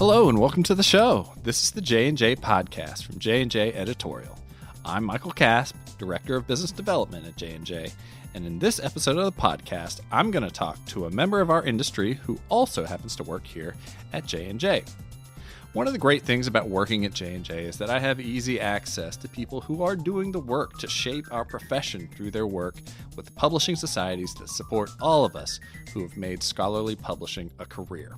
Hello and welcome to the show. This is the J&J podcast from J&J Editorial. I'm Michael Casp, Director of Business Development at J&J, and in this episode of the podcast, I'm going to talk to a member of our industry who also happens to work here at J&J. One of the great things about working at J&J is that I have easy access to people who are doing the work to shape our profession through their work with publishing societies that support all of us who have made scholarly publishing a career.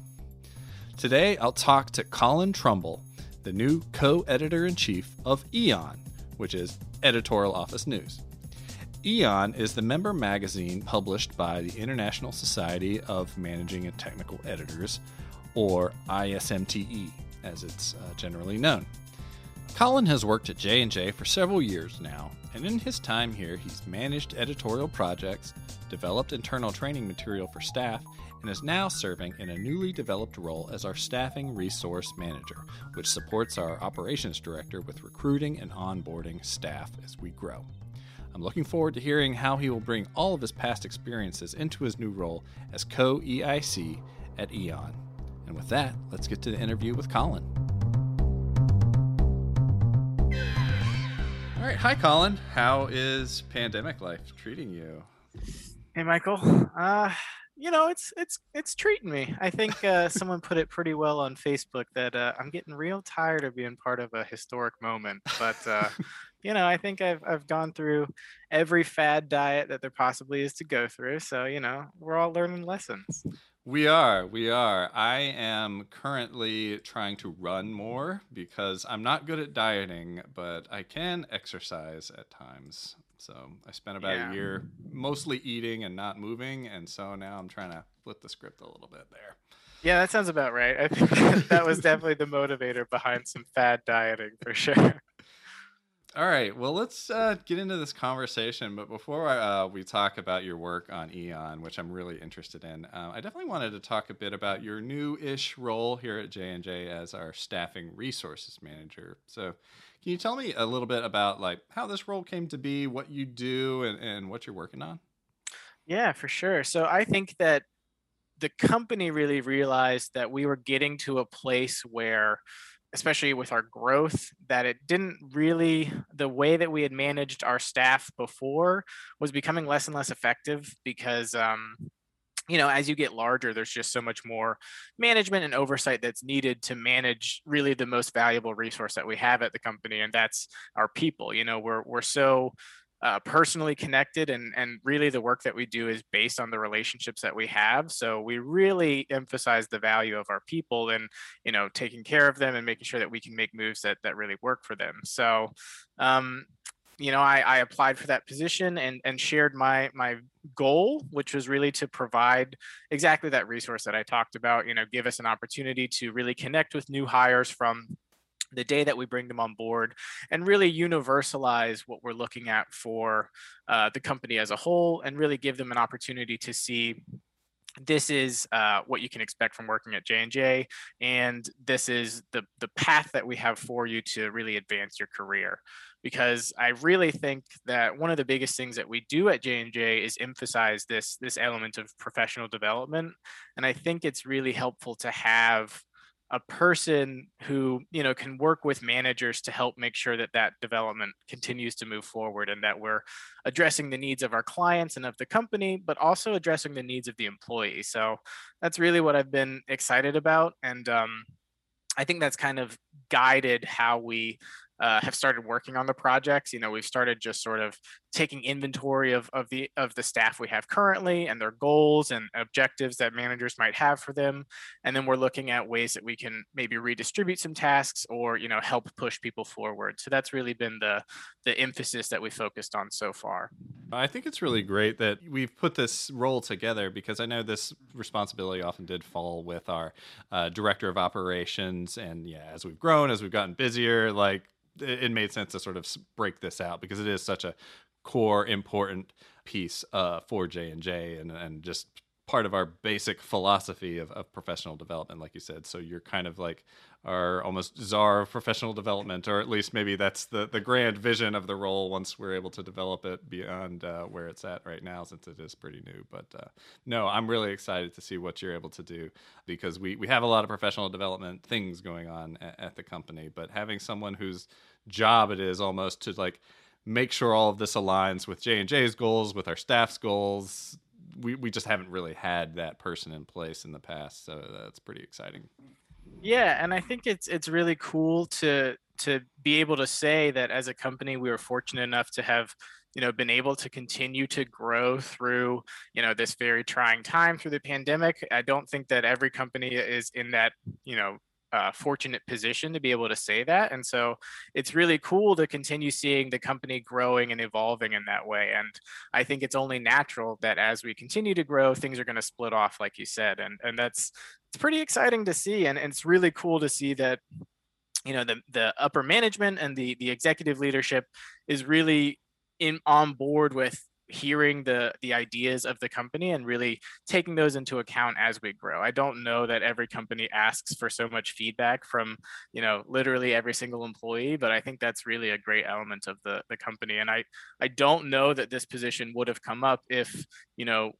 Today, I'll talk to Colin Trumbull, the new co-editor in chief of Eon, which is Editorial Office News. Eon is the member magazine published by the International Society of Managing and Technical Editors, or ISMTE as it's uh, generally known. Colin has worked at J&J for several years now, and in his time here, he's managed editorial projects, developed internal training material for staff, and is now serving in a newly developed role as our staffing resource manager, which supports our operations director with recruiting and onboarding staff as we grow. I'm looking forward to hearing how he will bring all of his past experiences into his new role as co EIC at Eon. And with that, let's get to the interview with Colin. All right. Hi, Colin. How is pandemic life treating you? Hey, Michael. Uh, you know, it's it's it's treating me. I think uh, someone put it pretty well on Facebook that uh, I'm getting real tired of being part of a historic moment. But uh, you know, I think I've I've gone through every fad diet that there possibly is to go through. So you know, we're all learning lessons. We are. We are. I am currently trying to run more because I'm not good at dieting, but I can exercise at times. So I spent about yeah. a year mostly eating and not moving, and so now I'm trying to flip the script a little bit there. Yeah, that sounds about right. I think that was definitely the motivator behind some fad dieting for sure. All right. Well, let's uh, get into this conversation. But before uh, we talk about your work on Eon, which I'm really interested in, uh, I definitely wanted to talk a bit about your new-ish role here at J and J as our staffing resources manager. So, can you tell me a little bit about like how this role came to be, what you do, and, and what you're working on? Yeah, for sure. So I think that the company really realized that we were getting to a place where especially with our growth that it didn't really the way that we had managed our staff before was becoming less and less effective because um, you know as you get larger there's just so much more management and oversight that's needed to manage really the most valuable resource that we have at the company and that's our people. You know we're we're so uh, personally connected and and really the work that we do is based on the relationships that we have. So we really emphasize the value of our people and you know taking care of them and making sure that we can make moves that that really work for them. So um, you know I, I applied for that position and and shared my my goal which was really to provide exactly that resource that i talked about you know give us an opportunity to really connect with new hires from the day that we bring them on board and really universalize what we're looking at for uh, the company as a whole and really give them an opportunity to see this is uh, what you can expect from working at J&J and this is the the path that we have for you to really advance your career because I really think that one of the biggest things that we do at J&J is emphasize this this element of professional development. And I think it's really helpful to have a person who you know can work with managers to help make sure that that development continues to move forward and that we're addressing the needs of our clients and of the company but also addressing the needs of the employee. So that's really what i've been excited about. And um, i think that's kind of guided how we uh, have started working on the projects. You know, we've started just sort of taking inventory of, of the of the staff we have currently and their goals and objectives that managers might have for them. And then we're looking at ways that we can maybe redistribute some tasks or, you know, help push people forward. So that's really been the the emphasis that we focused on so far. I think it's really great that we've put this role together because I know this responsibility often did fall with our uh, director of operations. And yeah, as we've grown, as we've gotten busier, like it made sense to sort of break this out because it is such a core important piece uh, for J and J and just part of our basic philosophy of, of professional development, like you said. So you're kind of like our almost czar of professional development, or at least maybe that's the, the grand vision of the role once we're able to develop it beyond uh, where it's at right now, since it is pretty new. But uh, no, I'm really excited to see what you're able to do because we, we have a lot of professional development things going on at, at the company, but having someone whose job it is almost to like make sure all of this aligns with J&J's goals, with our staff's goals, we, we just haven't really had that person in place in the past. So that's pretty exciting yeah and i think it's it's really cool to to be able to say that as a company we were fortunate enough to have you know been able to continue to grow through you know this very trying time through the pandemic. I don't think that every company is in that you know uh, fortunate position to be able to say that. And so it's really cool to continue seeing the company growing and evolving in that way. And I think it's only natural that as we continue to grow, things are going to split off, like you said. And, and that's, it's pretty exciting to see. And, and it's really cool to see that you know the the upper management and the the executive leadership is really in on board with hearing the the ideas of the company and really taking those into account as we grow. I don't know that every company asks for so much feedback from you know literally every single employee but i think that's really a great element of the the company. And i i don't know that this position would have come up if you know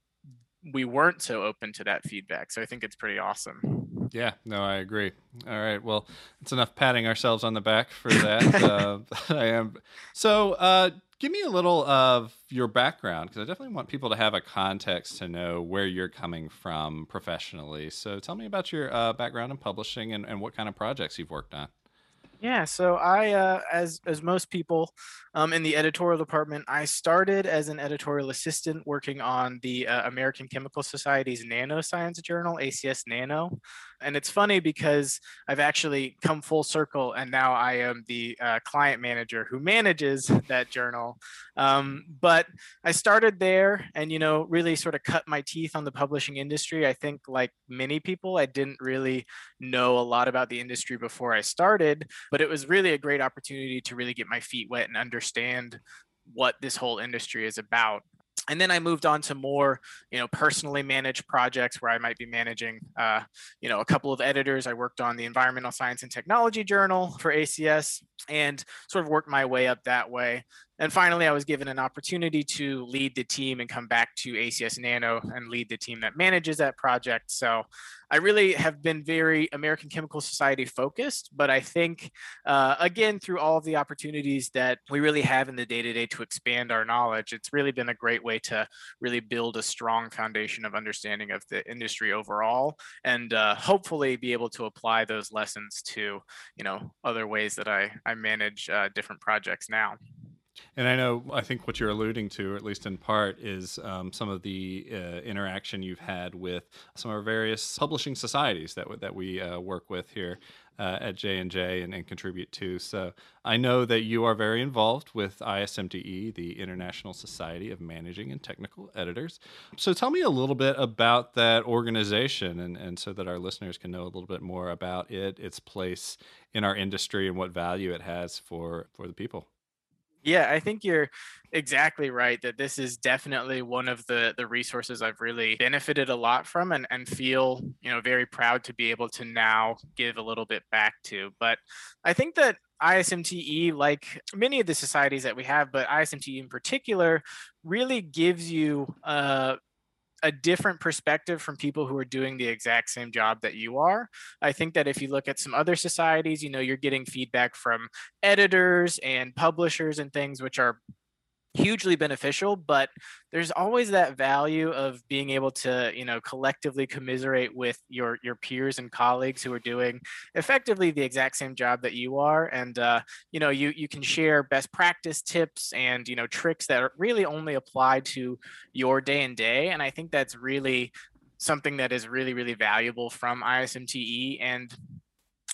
we weren't so open to that feedback. So i think it's pretty awesome. Yeah no i agree. All right well it's enough patting ourselves on the back for that uh, i am so uh give me a little of your background because I definitely want people to have a context to know where you're coming from professionally. So tell me about your uh, background in publishing and, and what kind of projects you've worked on. Yeah, so I, uh, as as most people um, in the editorial department, I started as an editorial assistant working on the uh, American Chemical Society's Nanoscience Journal, ACS Nano, and it's funny because I've actually come full circle, and now I am the uh, client manager who manages that journal. Um, but I started there, and you know, really sort of cut my teeth on the publishing industry. I think, like many people, I didn't really know a lot about the industry before I started, but it was really a great opportunity to really get my feet wet and understand what this whole industry is about and then I moved on to more, you know, personally managed projects where I might be managing, uh, you know, a couple of editors. I worked on the Environmental Science and Technology Journal for ACS and sort of worked my way up that way. And finally, I was given an opportunity to lead the team and come back to ACS Nano and lead the team that manages that project. So I really have been very American Chemical Society focused, but I think, uh, again, through all of the opportunities that we really have in the day to day to expand our knowledge, it's really been a great way to really build a strong foundation of understanding of the industry overall and uh, hopefully be able to apply those lessons to, you know, other ways that I, I manage uh, different projects now. And I know, I think what you're alluding to, at least in part, is um, some of the uh, interaction you've had with some of our various publishing societies that that we uh, work with here uh, at J and J and contribute to. So I know that you are very involved with ISMTE, the International Society of Managing and Technical Editors. So tell me a little bit about that organization, and and so that our listeners can know a little bit more about it, its place in our industry, and what value it has for for the people. Yeah, I think you're exactly right that this is definitely one of the the resources I've really benefited a lot from and, and feel, you know, very proud to be able to now give a little bit back to. But I think that ISMTE, like many of the societies that we have, but ISMTE in particular, really gives you uh, a different perspective from people who are doing the exact same job that you are. I think that if you look at some other societies, you know, you're getting feedback from editors and publishers and things which are hugely beneficial but there's always that value of being able to you know collectively commiserate with your your peers and colleagues who are doing effectively the exact same job that you are. And uh, you know you you can share best practice tips and you know tricks that are really only apply to your day and day. And i think that's really something that is really really valuable from ismte and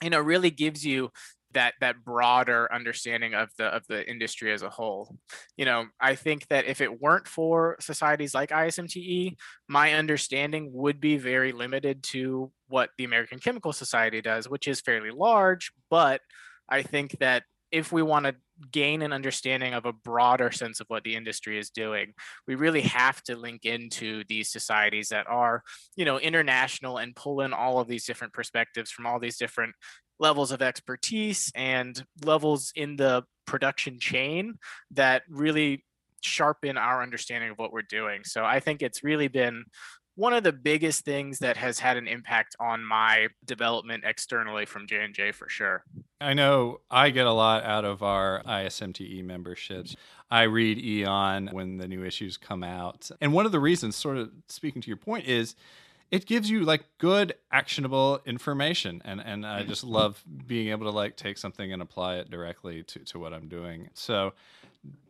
you know really gives you that that broader understanding of the of the industry as a whole. You know i think that if it weren't for societies like ismte my understanding would be very limited to what the american chemical society does which is fairly large but i think that if we want to gain an understanding of a broader sense of what the industry is doing. We really have to link into these societies that are you know international and pull in all of these different perspectives from all these different levels of expertise and levels in the production chain that really sharpen our understanding of what we're doing. So i think it's really been one of the biggest things that has had an impact on my development externally from J&J for sure. I know I get a lot out of our ISMTE memberships. I read Eon when the new issues come out. And one of the reasons sort of speaking to your point is it gives you like good actionable information and and I just mm-hmm. love being able to like take something and apply it directly to to what I'm doing. So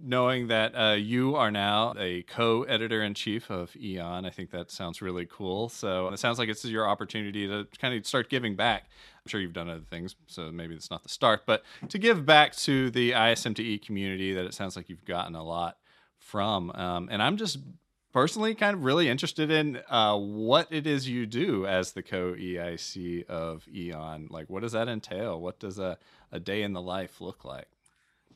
knowing that uh, you are now a co-editor in chief of Eon, I think that sounds really cool. So it sounds like it's your opportunity to kind of start giving back. I'm sure you've done other things, so maybe it's not the start, but to give back to the ISMTE community that it sounds like you've gotten a lot from. Um, and I'm just personally kind of really interested in uh, what it is you do as the co-EIC of Eon. Like, what does that entail? What does a, a day in the life look like?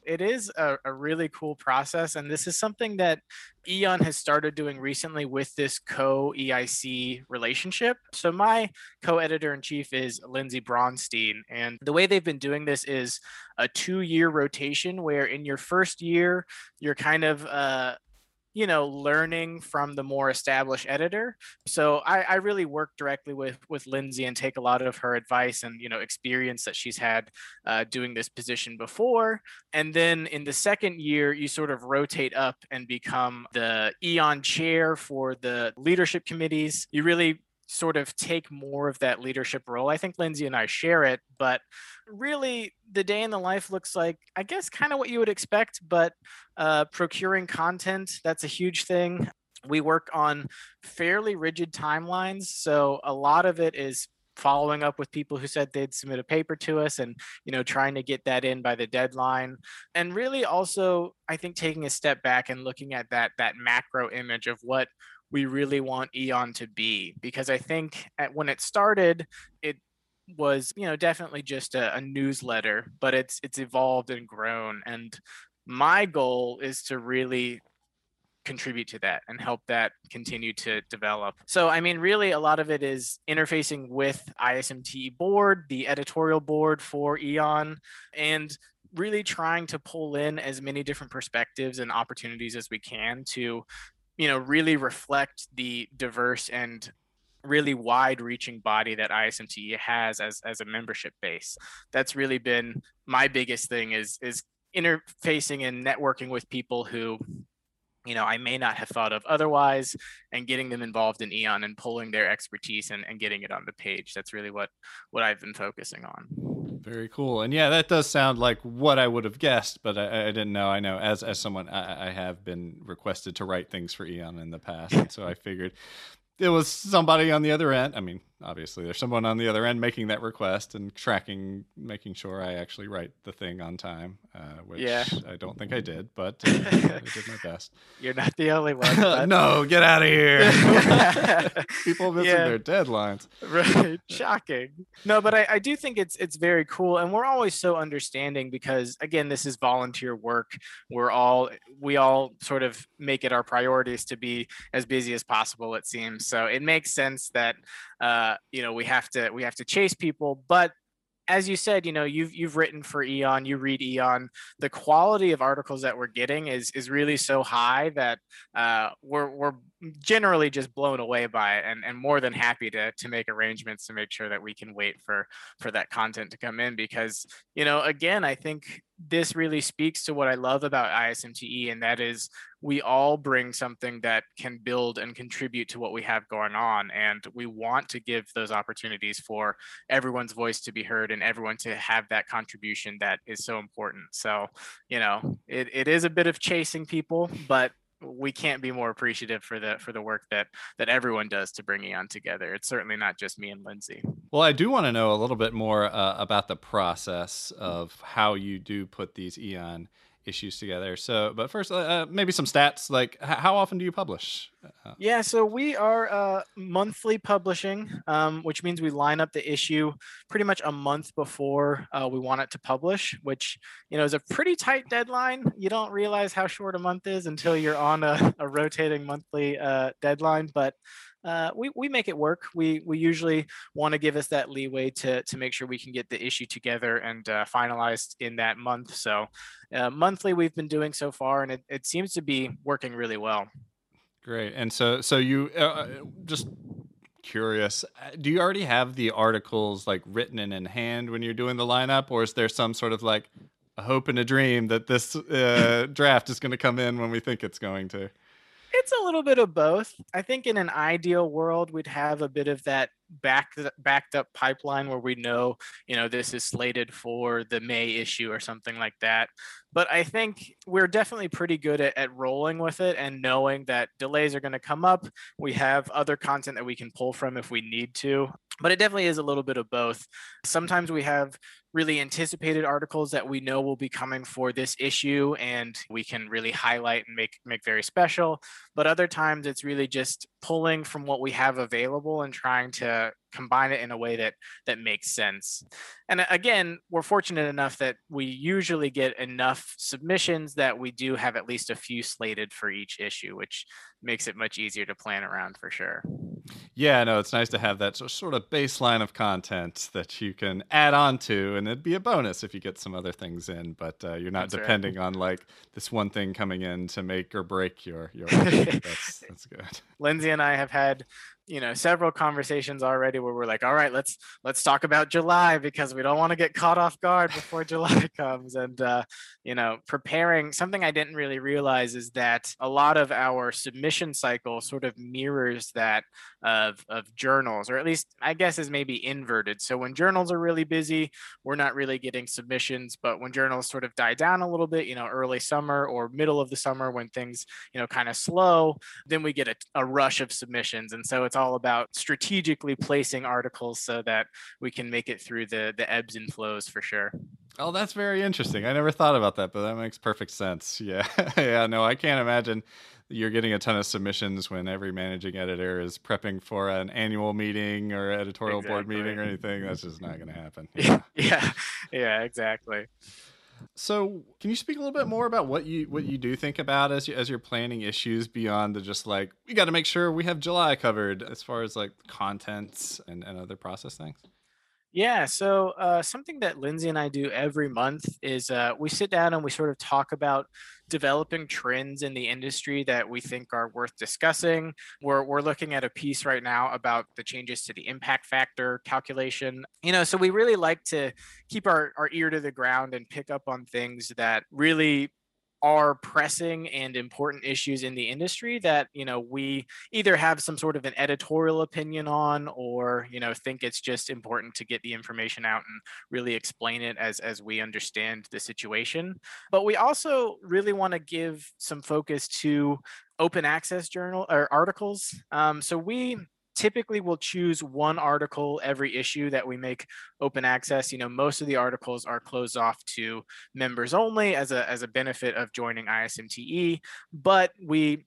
It is a, a, really cool process. And this is something that Eon has started doing recently with this co EIC relationship. So, my co editor in chief is Lindsay Bronstein. And the way they've been doing this is a two year rotation where in your first year, you're kind of uh, you know learning from the more established editor. So I, I, really work directly with with lindsay and take a lot of her advice and you know experience that she's had uh, doing this position before. And then in the second year you sort of rotate up and become the eon chair for the leadership committees. You really sort of take more of that leadership role. I think Lindsay and I share it, but really the day in the life looks like, I guess, kind of what you would expect, but uh, procuring content, that's a huge thing. We work on fairly rigid timelines. So a lot of it is following up with people who said they'd submit a paper to us and you know trying to get that in by the deadline and really also i think taking a step back and looking at that that macro image of what we really want Eon to be because I think at, when it started, it was you know definitely just a, a newsletter, but it's it's evolved and grown. And my goal is to really contribute to that and help that continue to develop. So, I mean, really, a lot of it is interfacing with ISMT board, the editorial board for Eon, and really trying to pull in as many different perspectives and opportunities as we can to you know really reflect the diverse and really wide reaching body that ISMTE has as as a membership base. That's really been my biggest thing is is interfacing and networking with people who you know I may not have thought of otherwise and getting them involved in Eon and pulling their expertise and, and getting it on the page. That's really what what I've been focusing on. Very cool. And yeah, that does sound like what I would have guessed, but I, I didn't know. I know as as someone I, I, have been requested to write things for Eon in the past, and so I figured it was somebody on the other end. I mean, obviously, there's someone on the other end making that request and tracking, making sure I actually write the thing on time, uh, which yeah. I don't think I did, but uh, I did my best. You're not the only one. no, get out of here. People missing yeah. their deadlines. Right. Shocking. No, but I, I do think it's it's very cool, and we're always so understanding because again, this is volunteer work. We're all we all sort of make it our priorities to be as busy as possible. It seems so. It makes sense that uh, you know we have to we have to chase people but as you said, you know, you've you've written for Eon, you read Eon. The quality of articles that we're getting is is really so high that uh, we're we're generally just blown away by it, and and more than happy to to make arrangements to make sure that we can wait for for that content to come in because you know, again, I think this really speaks to what I love about ISMTE, and that is we all bring something that can build and contribute to what we have going on. And we want to give those opportunities for everyone's voice to be heard and everyone to have that contribution that is so important. So, you know, it, it is a bit of chasing people, but we can't be more appreciative for the for the work that that everyone does to bring Eon together. It's certainly not just me and Lindsay. Well, I do want to know a little bit more uh, about the process of how you do put these Eon issues together. So, but first, uh, uh maybe some stats. Like, h- how often do you publish? Uh, yeah, so we are uh, monthly publishing, um, which means we line up the issue pretty much a month before uh, we want it to publish, which you know is a pretty tight deadline. You don't realize how short a month is until you're on a, a rotating monthly uh, deadline, but uh, we, we make it work. We we usually want to give us that leeway to to make sure we can get the issue together and uh, finalized in that month. So uh, monthly we've been doing so far, and it, it seems to be working really well. Great. And so so you uh, uh, just curious, do you already have the articles like written and in hand when you're doing the lineup, or is there some sort of like a hope and a dream that this draft is going to come in when we think it's going to? It's a little bit of both. I think in an ideal world, we'd have a bit of that backed backed up pipeline where we know, you know, this is slated for the May issue or something like that. But I think we're definitely pretty good at, at rolling with it and knowing that delays are going to come up. We have other content that we can pull from if we need to. But it definitely is a little bit of both. Sometimes we have really anticipated articles that we know will be coming for this issue and we can really highlight and make make very special. But other times it's really just pulling from what we have available and trying to combine it in a way that that makes sense. And again we're fortunate enough that we usually get enough submissions that we do have at least a few slated for each issue which makes it much easier to plan around for sure. Yeah no it's nice to have that sort of baseline of content that you can add on to and it'd be a bonus if you get some other things in but uh, you're not that's depending right. on like this one thing coming in to make or break your your that's that's good. Lindsay and i have had you know several conversations already where we're like all right let's let's talk about july because we don't want to get caught off guard before july comes. And uh, you know preparing something i didn't really realize is that a lot of our submission cycle sort of mirrors that of of journals or at least i guess is maybe inverted so when journals are really busy we're not really getting submissions but when journals sort of die down a little bit you know early summer or middle of the summer when things you know kind of slow then we get a, a rush of submissions and so it's all about strategically placing articles so that we can make it through the the ebbs and flows for sure. Oh, that's very interesting. I never thought about that, but that makes perfect sense. Yeah. yeah, no, I can't imagine you're getting a ton of submissions when every managing editor is prepping for an annual meeting or editorial exactly. board meeting or anything. That's just not going to happen. Yeah. yeah. Yeah, exactly. So, can you speak a little bit more about what you what you do think about as you, as you're planning issues beyond the just like we got to make sure we have July covered as far as like contents and, and other process things? Yeah. So uh, something that Lindsay and I do every month is uh, we sit down and we sort of talk about developing trends in the industry that we think are worth discussing. We're, we're looking at a piece right now about the changes to the impact factor calculation. You know, so we really like to keep our, our ear to the ground and pick up on things that really are pressing and important issues in the industry that you know we either have some sort of an editorial opinion on or you know think it's just important to get the information out and really explain it as as we understand the situation. But we also really want to give some focus to open access journal or articles. Um, so we typically we'll choose one article every issue that we make open access. You know most of the articles are closed off to members only as a as a benefit of joining ismte but we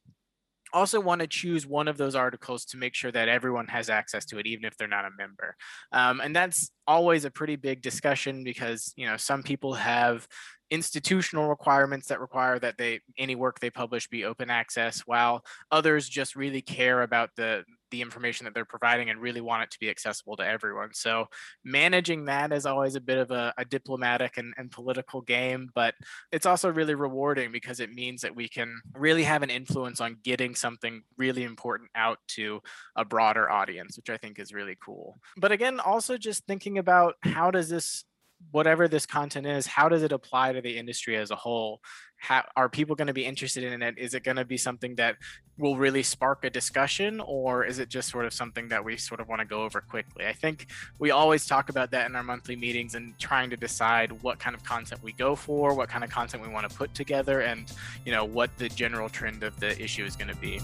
also want to choose one of those articles to make sure that everyone has access to it even if they're not a member. Um, and that's always a pretty big discussion because you know some people have institutional requirements that require that they any work they publish be open access while others just really care about the the information that they're providing and really want it to be accessible to everyone. So managing that is always a bit of a, a diplomatic and, and political game but it's also really rewarding because it means that we can really have an influence on getting something really important out to a broader audience which i think is really cool. But again also just thinking about how does this whatever this content is, how does it apply to the industry as a whole? How, are people going to be interested in it? Is it going to be something that will really spark a discussion, or is it just sort of something that we sort of want to go over quickly? I think we always talk about that in our monthly meetings and trying to decide what kind of content we go for, what kind of content we want to put together, and you know what the general trend of the issue is going to be.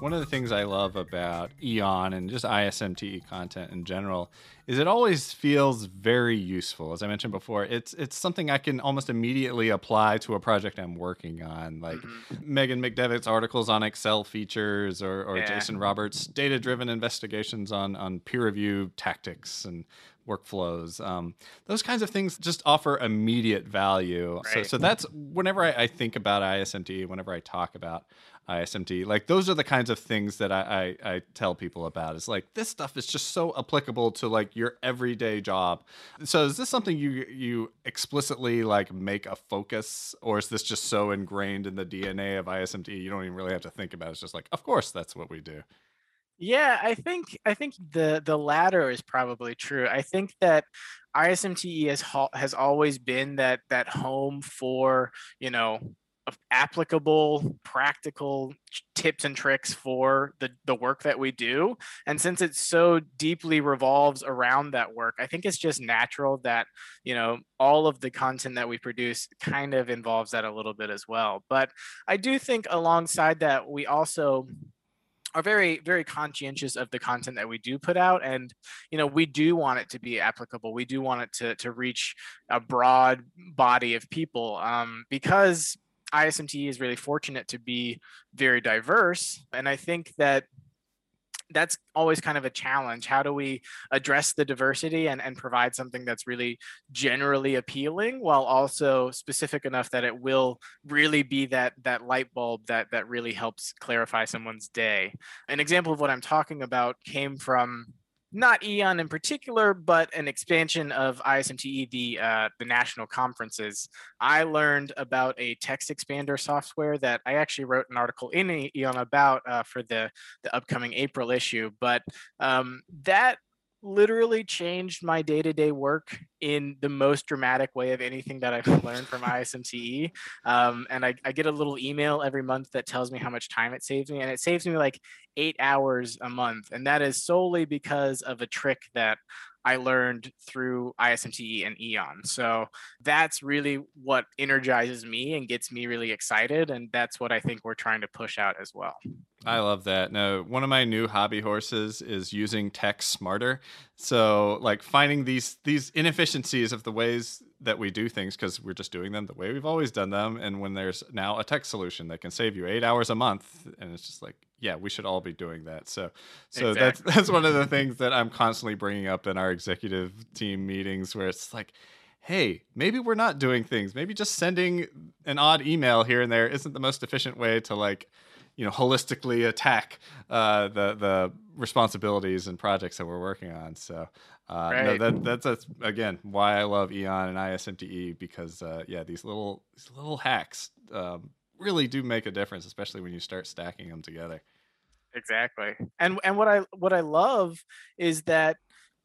One of the things I love about Eon and just ISMTE content in general is it always feels very useful. As I mentioned before, it's it's something I can almost immediately apply to a project I'm working on, like mm-hmm. Megan McDevitt's articles on Excel features, or, or yeah. Jason Roberts' data-driven investigations on on peer review tactics and workflows. Um, those kinds of things just offer immediate value. Right. So, so that's whenever I, I, think about ISMTE, whenever I talk about ISMTE, like those are the kinds of things that I, I, I tell people about. It's like this stuff is just so applicable to like your everyday job. So is this something you you explicitly like make a focus, or is this just so ingrained in the DNA of ISMTE you don't even really have to think about it? It's just like, of course, that's what we do. Yeah, I think I think the the latter is probably true. I think that ISMTE has has always been that that home for you know applicable practical tips and tricks for the the work that we do. And since it so deeply revolves around that work i think it's just natural that you know all of the content that we produce kind of involves that a little bit as well. But i do think alongside that we also are very very conscientious of the content that we do put out. And you know we do want it to be applicable. We do want it to to reach a broad body of people um, because ismte is really fortunate to be very diverse and i think that that's always kind of a challenge. How do we address the diversity and, and provide something that's really generally appealing while also specific enough that it will really be that that light bulb that that really helps clarify someone's day? An example of what I'm talking about came from not Eon in particular, but an expansion of ISMTE, the uh, the national conferences. I learned about a text expander software that I actually wrote an article in Eon about uh, for the the upcoming April issue. But um, that literally changed my day-to-day work in the most dramatic way of anything that I've learned from ISMTE. Um, and I, I, get a little email every month that tells me how much time it saves me, and it saves me like eight hours a month, and that is solely because of a trick that I learned through ISMTE and Eon. So that's really what energizes me and gets me really excited. And that's what I think we're trying to push out as well. I love that. No, one of my new hobby horses is using tech smarter. So like finding these these inefficiencies of the ways that we do things because we're just doing them the way we've always done them. And when there's now a tech solution that can save you eight hours a month, and it's just like, yeah, we should all be doing that. So, so exactly. that's that's one of the things that I'm constantly bringing up in our executive team meetings, where it's like, hey, maybe we're not doing things. Maybe just sending an odd email here and there isn't the most efficient way to like you know holistically attack uh, the the responsibilities and projects that we're working on. So uh, right. no, that that's, that's again why I love Eon and ISMTE because uh, yeah, these little these little hacks um, really do make a difference, especially when you start stacking them together. Exactly, and and what I what I love is that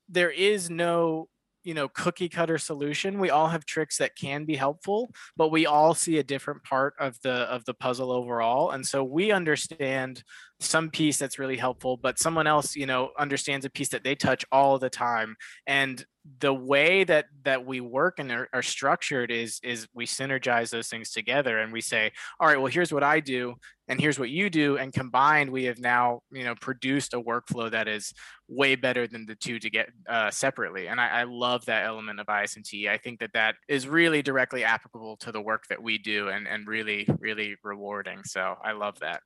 there is no you know cookie cutter solution. We all have tricks that can be helpful but we all see a different part of the of the puzzle overall. And so we understand some piece that's really helpful but someone else you know understands a piece that they touch all the time. And the way that that we work and are, are, structured is is we synergize those things together and we say all right well here's what i do and here's what you do and combined we have now you know produced a workflow that is way better than the two to get uh, separately and I, I love that element of ismt i think that that is really directly applicable to the work that we do and and really really rewarding so i love that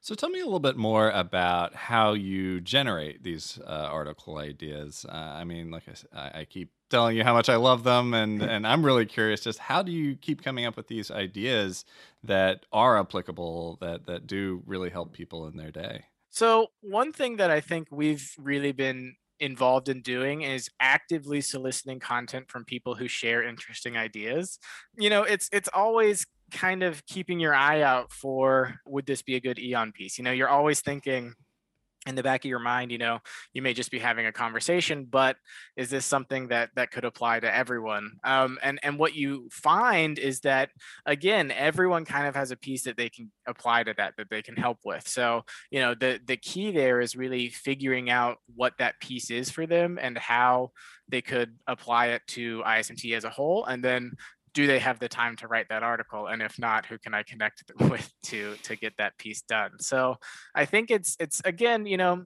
so tell me a little bit more about how you generate these uh, article ideas. Uh, I mean, like I, I, keep telling you how much I love them, and and I'm really curious. Just how do you keep coming up with these ideas that are applicable, that that do really help people in their day? So one thing that I think we've really been involved in doing is actively soliciting content from people who share interesting ideas. You know, it's it's always kind of keeping your eye out for would this be a good Eon piece? You know, you're always thinking in the back of your mind, you know, you may just be having a conversation, but is this something that that could apply to everyone? Um, and and what you find is that again, everyone kind of has a piece that they can apply to that that they can help with. So you know, the the key there is really figuring out what that piece is for them and how they could apply it to ISMT as a whole, and then do they have the time to write that article? And if not who can i connect with to to get that piece done? So i think it's it's again you know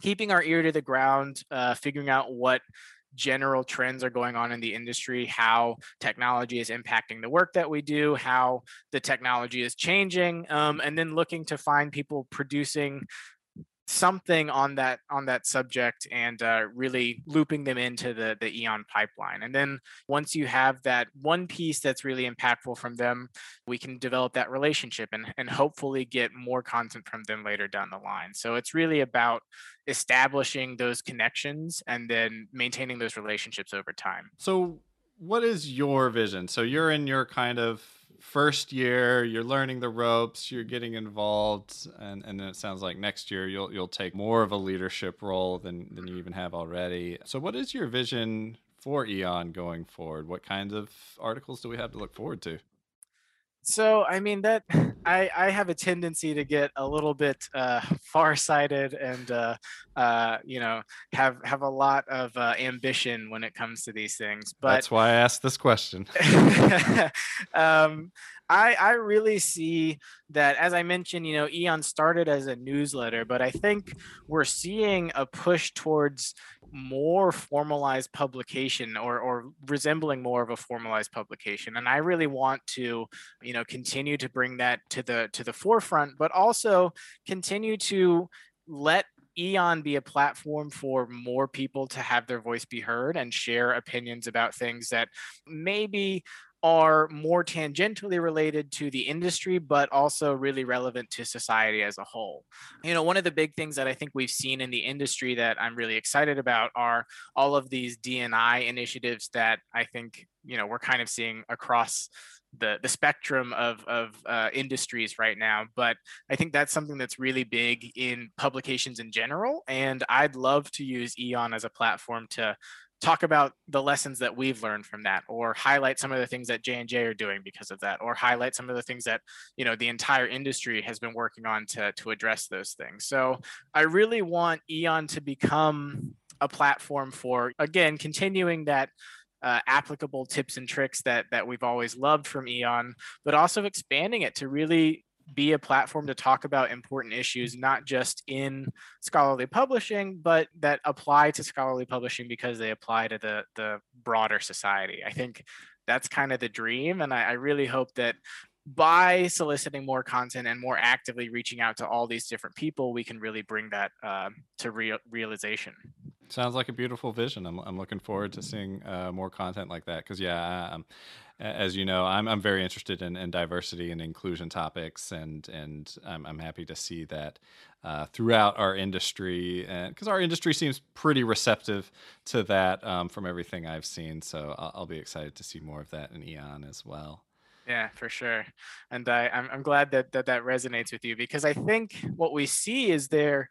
keeping our ear to the ground uh, figuring out what general trends are going on in the industry, how technology is impacting the work that we do, how the technology is changing, um, and then looking to find people producing something on that on that subject and uh, really looping them into the the eon pipeline. And then once you have that one piece that's really impactful from them we can develop that relationship and and hopefully get more content from them later down the line. So it's really about establishing those connections and then maintaining those relationships over time. So what is your vision? So you're in your kind of first year you're learning the ropes you're getting involved and, and then it sounds like next year you'll you'll take more of a leadership role than than you even have already. So what is your vision for eon going forward? What kinds of articles do we have to look forward to so i mean that i i have a tendency to get a little bit uh farsighted and uh uh you know have have a lot of uh, ambition when it comes to these things but that's why i asked this question. Um I, I really see that, as I mentioned, you know, Eon started as a newsletter, but I think we're seeing a push towards more formalized publication or, or resembling more of a formalized publication. And I really want to, you know, continue to bring that to the to the forefront, but also continue to let Eon be a platform for more people to have their voice be heard and share opinions about things that maybe are more tangentially related to the industry, but also really relevant to society as a whole. You know, one of the big things that I think we've seen in the industry that I'm really excited about are all of these D&I initiatives that I think, you know, we're kind of seeing across the the spectrum of of uh, industries right now but i think that's something that's really big in publications in general and i'd love to use eon as a platform to talk about the lessons that we've learned from that or highlight some of the things that j&j are doing because of that or highlight some of the things that you know the entire industry has been working on to, to address those things. So i really want eon to become a platform for again continuing that uh, applicable tips and tricks that that we've always loved from eon but also expanding it to really be a platform to talk about important issues, not just in scholarly publishing, but that apply to scholarly publishing because they apply to the, the broader society. I think that's kind of the dream. And I, I really hope that by soliciting more content and more actively reaching out to all these different people, we can really bring that uh, to real realization. Sounds like a beautiful vision. I'm, I'm looking forward to seeing uh, more content like that because, yeah, um, as you know, I'm, I'm very interested in, in diversity and inclusion topics, and and I'm, I'm happy to see that uh, throughout our industry, because our industry seems pretty receptive to that um, from everything I've seen. So I'll, I'll, be excited to see more of that in Eon as well. Yeah, for sure, and I, I'm I'm glad that that that resonates with you because I think what we see is there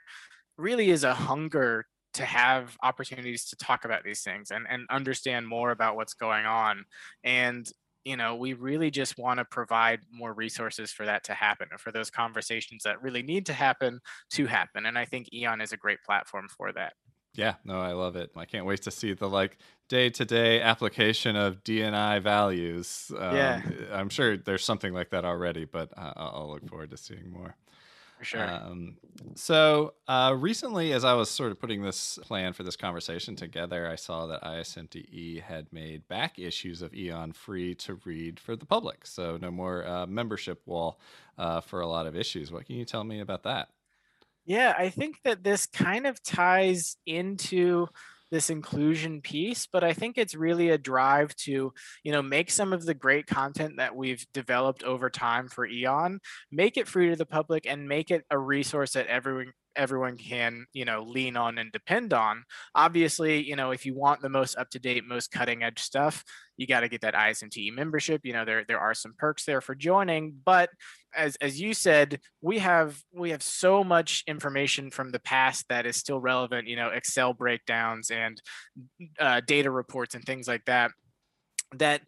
really is a hunger to have opportunities to talk about these things and, and understand more about what's going on. And, you know, we really just want to provide more resources for that to happen or for those conversations that really need to happen to happen. And I think Eon is a great platform for that. Yeah, no, I love it. I can't wait to see the like day to day application of D&I values. Um, yeah, I'm sure there's something like that already, but uh, I'll look forward to seeing more. For sure. Um, so uh, recently, as I was sort of putting this plan for this conversation together, I saw that ISMTE had made back issues of Eon free to read for the public. So no more uh, membership wall uh, for a lot of issues. What can you tell me about that? Yeah, I think that this kind of ties into this inclusion piece but i think it's really a drive to you know make some of the great content that we've developed over time for eon make it free to the public and make it a resource that everyone everyone can you know lean on and depend on. Obviously you know if you want the most up to date most cutting edge stuff you got to get that ISMTE membership. You know there there are some perks there for joining but as as you said we have we have so much information from the past that is still relevant you know excel breakdowns and uh, data reports and things like that that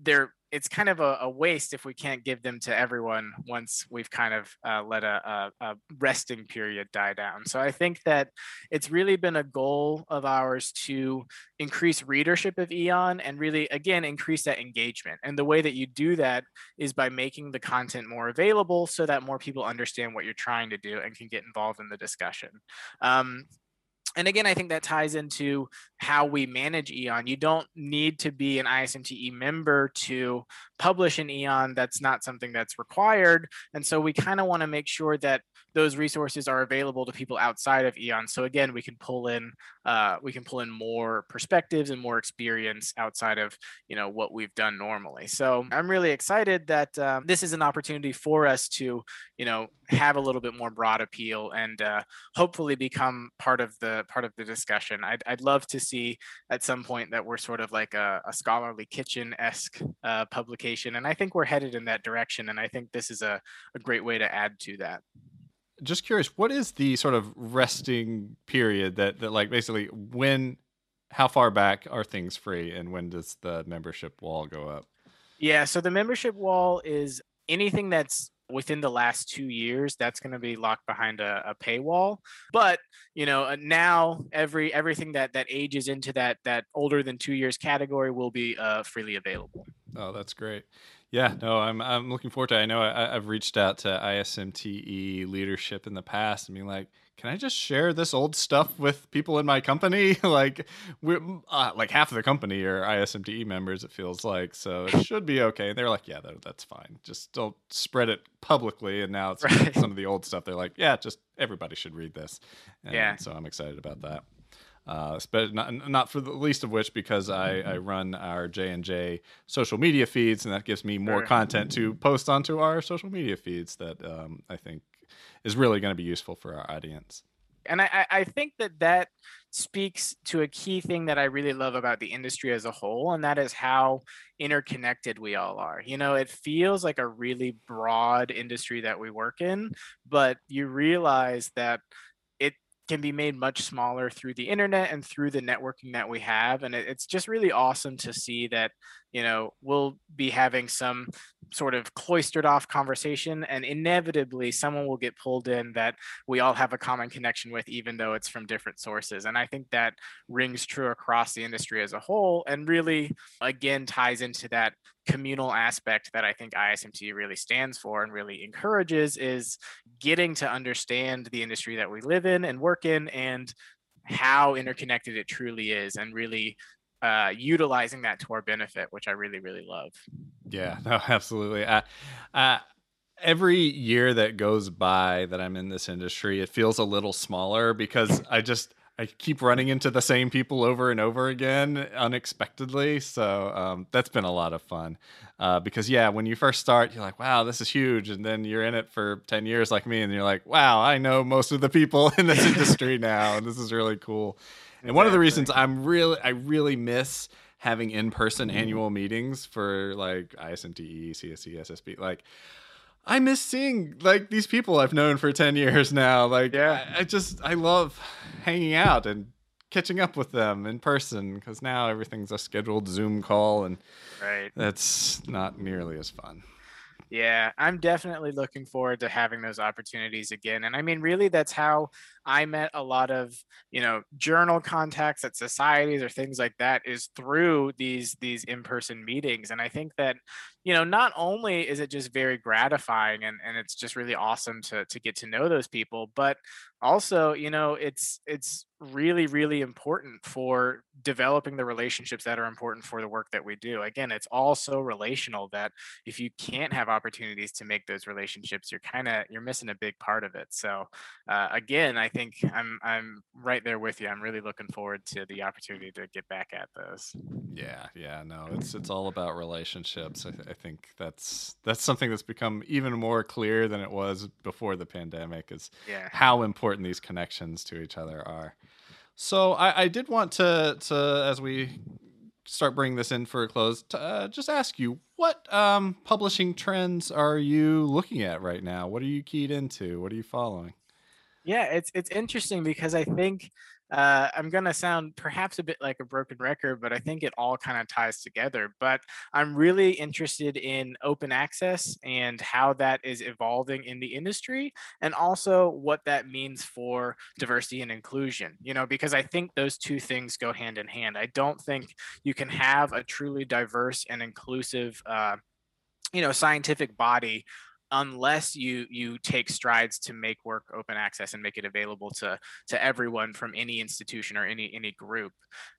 there it's kind of a, a, waste if we can't give them to everyone once we've kind of uh, let a, a, a, resting period die down. So I think that it's really been a goal of ours to increase readership of Eon and really, again, increase that engagement. And the way that you do that is by making the content more available so that more people understand what you're trying to do and can get involved in the discussion. Um, and again, I think that ties into how we manage Eon. You don't need to be an ISMTE member to publish an Eon. That's not something that's required. And so we kind of want to make sure that those resources are available to people outside of Eon. So again, we can pull in uh, we can pull in more perspectives and more experience outside of you know what we've done normally. So I'm really excited that um, this is an opportunity for us to you know have a little bit more broad appeal and uh, hopefully become part of the part of the discussion. I'd, I'd love to see at some point that we're sort of like a, a scholarly kitchen esque uh, publication, and I think we're headed in that direction. And I think this is a, a great way to add to that just curious, what is the sort of resting period that that like basically when how far back are things free and when does the membership wall go up? Yeah, so the membership wall is anything that's within the last two years that's going to be locked behind a, a, paywall but you know uh, now every everything that that ages into that that older than two years category will be uh, freely available oh that's great yeah, no, I'm I'm looking forward to. it. I know I, have reached out to ISMTE leadership in the past and being like, can I just share this old stuff with people in my company? like, we uh, like half of the company are ISMTE members. It feels like so it should be okay. And they're like, yeah, that, that's fine. Just don't spread it publicly. And now it's right. some of the old stuff. They're like, yeah, just everybody should read this. And yeah. So I'm excited about that. Uh, but not, not for the least of which because I, I run our J and J social media feeds, and that gives me more sure. content to post onto our social media feeds that um, I think is really going to be useful for our audience. And I, I think that that speaks to a key thing that I really love about the industry as a whole, and that is how interconnected we all are. You know, it feels like a really broad industry that we work in, but you realize that it can be made much smaller through the internet and through the networking that we have and it's just really awesome to see that you know we'll be having some sort of cloistered off conversation and inevitably someone will get pulled in that we all have a common connection with even though it's from different sources. And i think that rings true across the industry as a whole and really again ties into that communal aspect that i think ISMTE really stands for and really encourages is getting to understand the industry that we live in and work in and how interconnected it truly is and really uh, utilizing that to our benefit, which I really, really love. Yeah, no, absolutely. Uh, uh, every year that goes by that I'm in this industry, it feels a little smaller because I just I keep running into the same people over and over again unexpectedly. So um, that's been a lot of fun. Uh, because yeah, when you first start, you're like, "Wow, this is huge," and then you're in it for ten years like me, and you're like, "Wow, I know most of the people in this industry now, and this is really cool." And one of the reasons I'm really I really miss having in-person mm-hmm. annual meetings for like ISMTE, CSE, SSB, like I miss seeing like these people I've known for 10 years now. Like yeah. I, I just I love hanging out and catching up with them in person because now everything's a scheduled Zoom call and right. that's not nearly as fun. Yeah, I'm definitely looking forward to having those opportunities again. And I mean, really, that's how I met a lot of, you know, journal contacts at societies or things like that is through these these in-person meetings. And I think that, you know, not only is it just very gratifying and, and it's just really awesome to to get to know those people, but also, you know, it's it's really, really important for developing the relationships that are important for the work that we do. Again, it's all so relational that if you can't have opportunities to make those relationships, you're kind of you're missing a big part of it. So uh, again, I think I'm I'm right there with you. I'm really looking forward to the opportunity to get back at those. Yeah, yeah, no, it's it's all about relationships. I, th- I think that's that's something that's become even more clear than it was before the pandemic. Is yeah. how important these connections to each other are. So I, I did want to to as we start bringing this in for a close, to, uh, just ask you what um, publishing trends are you looking at right now? What are you keyed into? What are you following? Yeah, it's it's interesting because I think uh, I'm going to sound perhaps a bit like a broken record, but I think it all kind of ties together. But I'm really interested in open access and how that is evolving in the industry, and also what that means for diversity and inclusion. You know, because I think those two things go hand in hand. I don't think you can have a truly diverse and inclusive. Uh, you know scientific body unless you you take strides to make work open access and make it available to to everyone from any institution or any any group.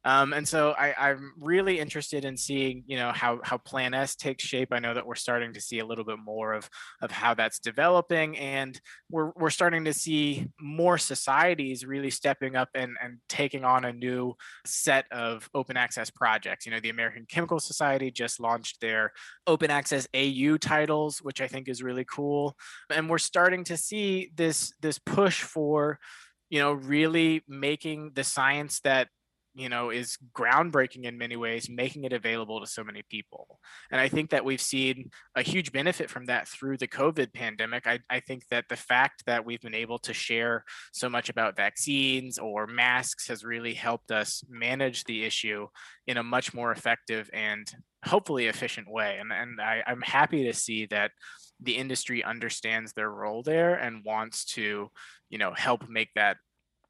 Um, and so I, i'm really interested in seeing you know how how plan s takes shape. I know that we're starting to see a little bit more of of how that's developing and we're we're starting to see more societies really stepping up and and taking on a new set of open access projects. You know the american chemical society just launched their open access au titles which i think is really really cool. And we're starting to see this this push for you know really making the science that you know is groundbreaking in many ways making it available to so many people. And i think that we've seen a huge benefit from that through the covid pandemic. I, I think that the fact that we've been able to share so much about vaccines or masks has really helped us manage the issue in a much more effective and hopefully efficient way. And, and I, i'm happy to see that the industry understands their role there and wants to you know help make that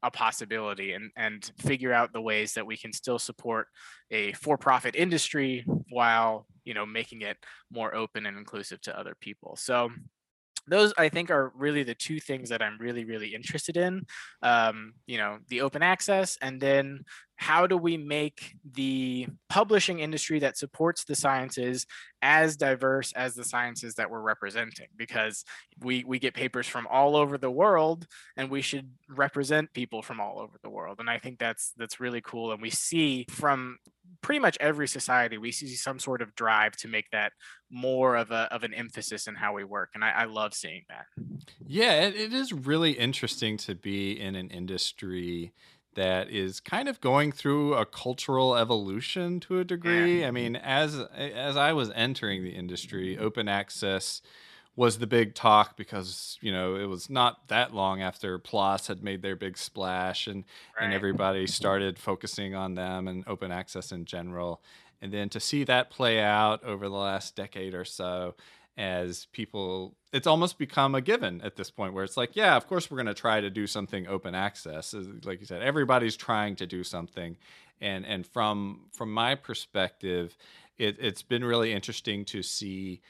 a possibility and and figure out the ways that we can still support a for-profit industry while you know making it more open and inclusive to other people. So those i think are really the two things that i'm really really interested in um, you know the open access and then how do we make the publishing industry that supports the sciences as diverse as the sciences that we're representing? Because we we get papers from all over the world and we should represent people from all over the world. And i think that's that's really cool. And we see from pretty much every society we see some sort of drive to make that more of a of an emphasis in how we work and i, I love seeing that yeah it, it is really interesting to be in an industry that is kind of going through a cultural evolution to a degree. Yeah. I mm-hmm. mean, as as I was entering the industry, mm-hmm. open access was the big talk because you know it was not that long after PLOS had made their big splash and right. and everybody started focusing on them and open access in general. And then to see that play out over the last decade or so, as people it's almost become a given at this point where it's like yeah of course we're going to try to do something open access like you said everybody's trying to do something and and from from my perspective it, it's been really interesting to see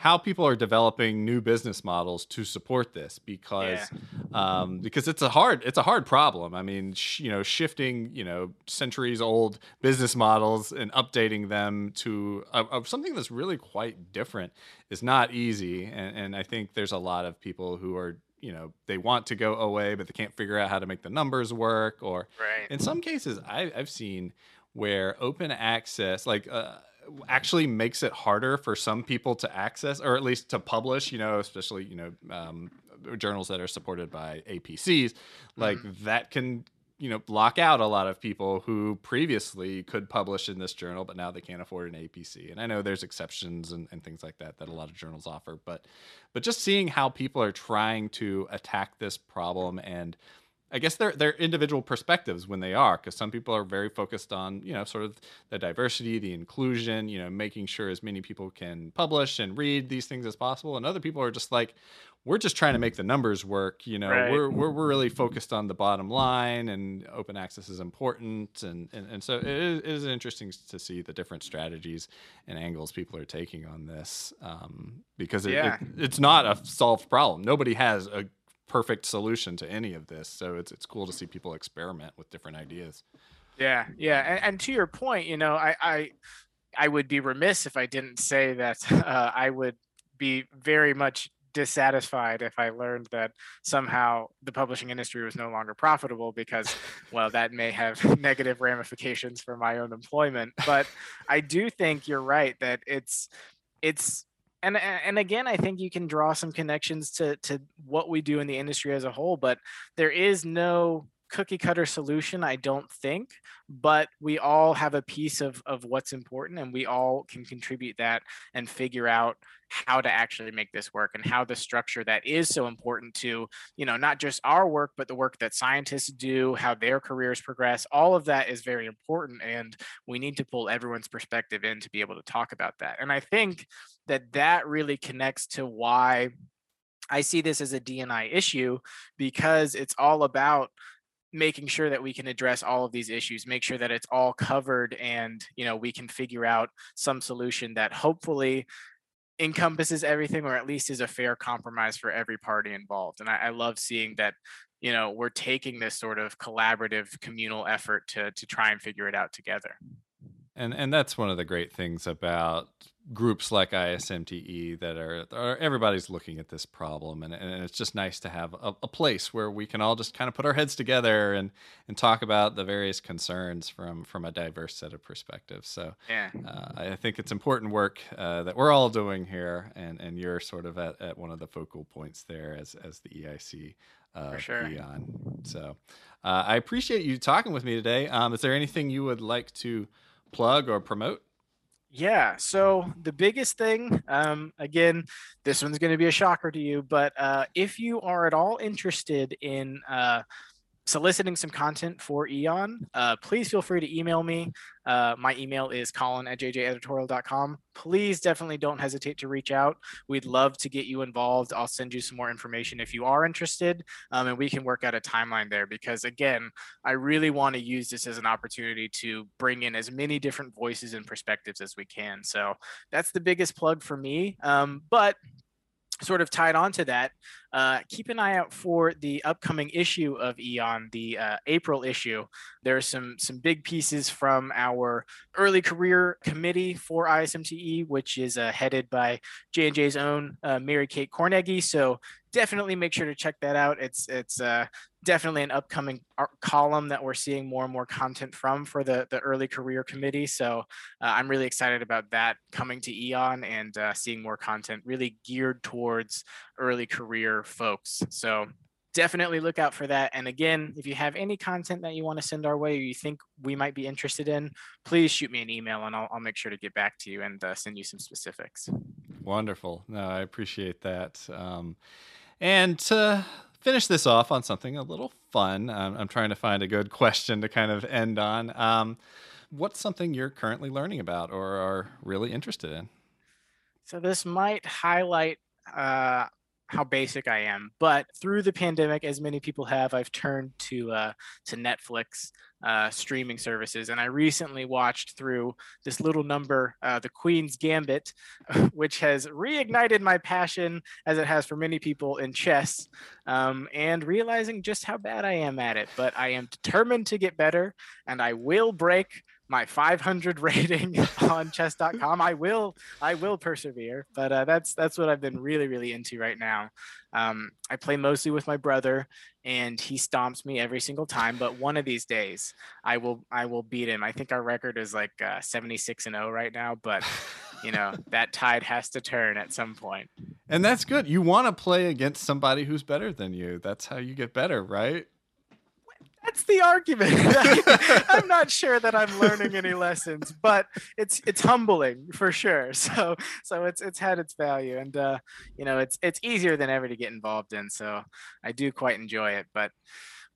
how people are developing new business models to support this because yeah. um, because it's a hard it's a hard problem. I mean, sh- you know, shifting you know centuries old business models and updating them to a, a something that's really quite different is not easy. And, and I think there's a lot of people who are you know they want to go away but they can't figure out how to make the numbers work or right. in some cases I, have seen where open access like uh, actually makes it harder for some people to access or at least to publish you know especially you know um, journals that are supported by apcs like mm. that can you know block out a lot of people who previously could publish in this journal but now they can't afford an apc and i know there's exceptions and, and things like that that a lot of journals offer but but just seeing how people are trying to attack this problem and I guess they're they're individual perspectives when they are, because some people are very focused on you know sort of the diversity, the inclusion, you know, making sure as many people can publish and read these things as possible, and other people are just like, we're just trying to make the numbers work. You know, right. we're, we're we're really focused on the bottom line, and open access is important, and and, and so it is, it is interesting to see the different strategies and angles people are taking on this, um, because it, yeah. it, it's not a solved problem. Nobody has a perfect solution to any of this. So it's it's cool to see people experiment with different ideas. Yeah, yeah, and, and to your point, you know, I, I I would be remiss if I didn't say that uh, I would be very much dissatisfied if I learned that somehow the publishing industry was no longer profitable because, well, that may have negative ramifications for my own employment. But I do think you're right that it's it's and and again i think you can draw some connections to to what we do in the industry as a whole but there is no cookie cutter solution, I don't think, but we all have a piece of, of what's important and we all can contribute that and figure out how to actually make this work and how the structure that is so important to, you know, not just our work, but the work that scientists do, how their careers progress. All of that is very important. And we need to pull everyone's perspective in to be able to talk about that. And I think that that really connects to why I see this as a D&I issue because it's all about making sure that we can address all of these issues make sure that it's all covered and you know we can figure out some solution that hopefully encompasses everything or at least is a fair compromise for every party involved. And I, I, love seeing that you know we're taking this sort of collaborative communal effort to to try and figure it out together and and that's one of the great things about groups like ISMTE that are, are everybody's looking at this problem, and, and it's just nice to have a, a, place where we can all just kind of put our heads together and and talk about the various concerns from from a diverse set of perspectives. So yeah, uh, I think it's important work uh, that we're all doing here, and and you're sort of at, at one of the focal points there as as the EIC. Uh, For sure. EON. So uh, I appreciate you talking with me today. Um, is there anything you would like to plug or promote? Yeah. So the biggest thing, um, again, this one's going to be a shocker to you, but uh, if you are at all interested in uh, soliciting some content for Eon, uh, please feel free to email me. Uh, my email is colin at jjeditorial.com. Please definitely don't hesitate to reach out. We'd love to get you involved. I'll send you some more information if you are interested, um, and we can work out a timeline there because, again, I really want to use this as an opportunity to bring in as many different voices and perspectives as we can. So that's the biggest plug for me. Um, but sort of tied on to that, uh, keep an eye out for the upcoming issue of Eon, the uh, April issue. There are some some big pieces from our early career committee for ISMTE, which is uh, headed by J and J's own uh, Mary Kate Corneggy. So definitely make sure to check that out. It's it's uh, definitely an upcoming column that we're seeing more and more content from for the the early career committee. So uh, I'm really excited about that coming to Eon and uh, seeing more content really geared towards early career folks. So definitely look out for that. And again, if you have any content that you want to send our way or you think we might be interested in, please shoot me an email and I'll, I'll make sure to get back to you and uh, send you some specifics. Wonderful. No, I appreciate that. Um, and to finish this off on something a little fun, I'm trying to find a good question to kind of end on. Um, what's something you're currently learning about or are really interested in? So this might highlight uh, how basic I am. But through the pandemic, as many people have, I've turned to uh, to Netflix uh, streaming services, and I recently watched through this little number, uh, The Queen's Gambit, which has reignited my passion, as it has for many people in chess, um, and realizing just how bad I am at it. But I am determined to get better, and I will break my 500 rating on chess.com i will i will persevere but uh, that's that's what i've been really really into right now. Um, i play mostly with my brother and he stomps me every single time but one of these days i will i will beat him. I think our record is like uh, 76 and 0 right now but you know that tide has to turn at some point. And that's good. You want to play against somebody who's better than you. That's how you get better right that's the argument. I'm not sure that I'm learning any lessons, but it's it's humbling for sure. So so it's it's had its value, and uh, you know it's it's easier than ever to get involved in. So I do quite enjoy it, but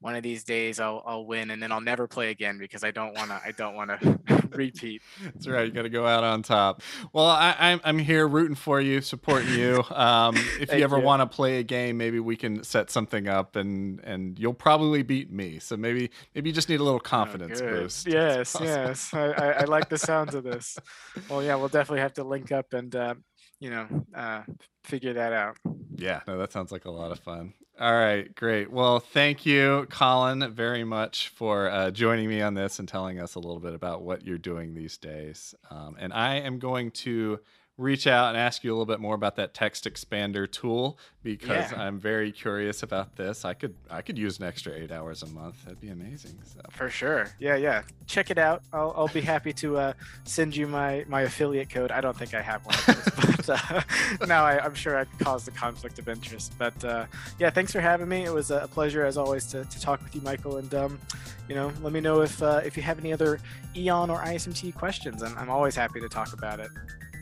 one of these days I'll I'll win and then I'll never play again because I don't want to I don't want to repeat. That's right. You got to go out on top. Well, I, I'm I'm here rooting for you, supporting you. Um, if you ever want to play a game, maybe we can set something up and and you'll probably beat me. So maybe maybe you just need a little oh, confidence oh, boost. Yes, yes. I, I, I, like the sounds of this. Well, yeah, we'll definitely have to link up and uh, you know uh, figure that out. Yeah, no, that sounds like a lot of fun. All right, great. Well, thank you, Colin, very much for uh, joining me on this and telling us a little bit about what you're doing these days. Um, and I am going to reach out and ask you a little bit more about that text expander tool because yeah. I'm very curious about this. I could I could use an extra eight hours a month. That'd be amazing. So. For sure. Yeah, yeah. Check it out. I'll, I'll be happy to uh, send you my my affiliate code. I don't think I have one. Those, so now I, am sure I caused a conflict of interest. But uh, yeah, thanks for having me. It was a pleasure as always to, to talk with you, Michael. And um, you know, let me know if uh, if you have any other Eon or ISMTE questions. I'm, I'm always happy to talk about it.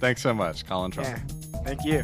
Thanks so much, Colin Trump. Yeah, thank you.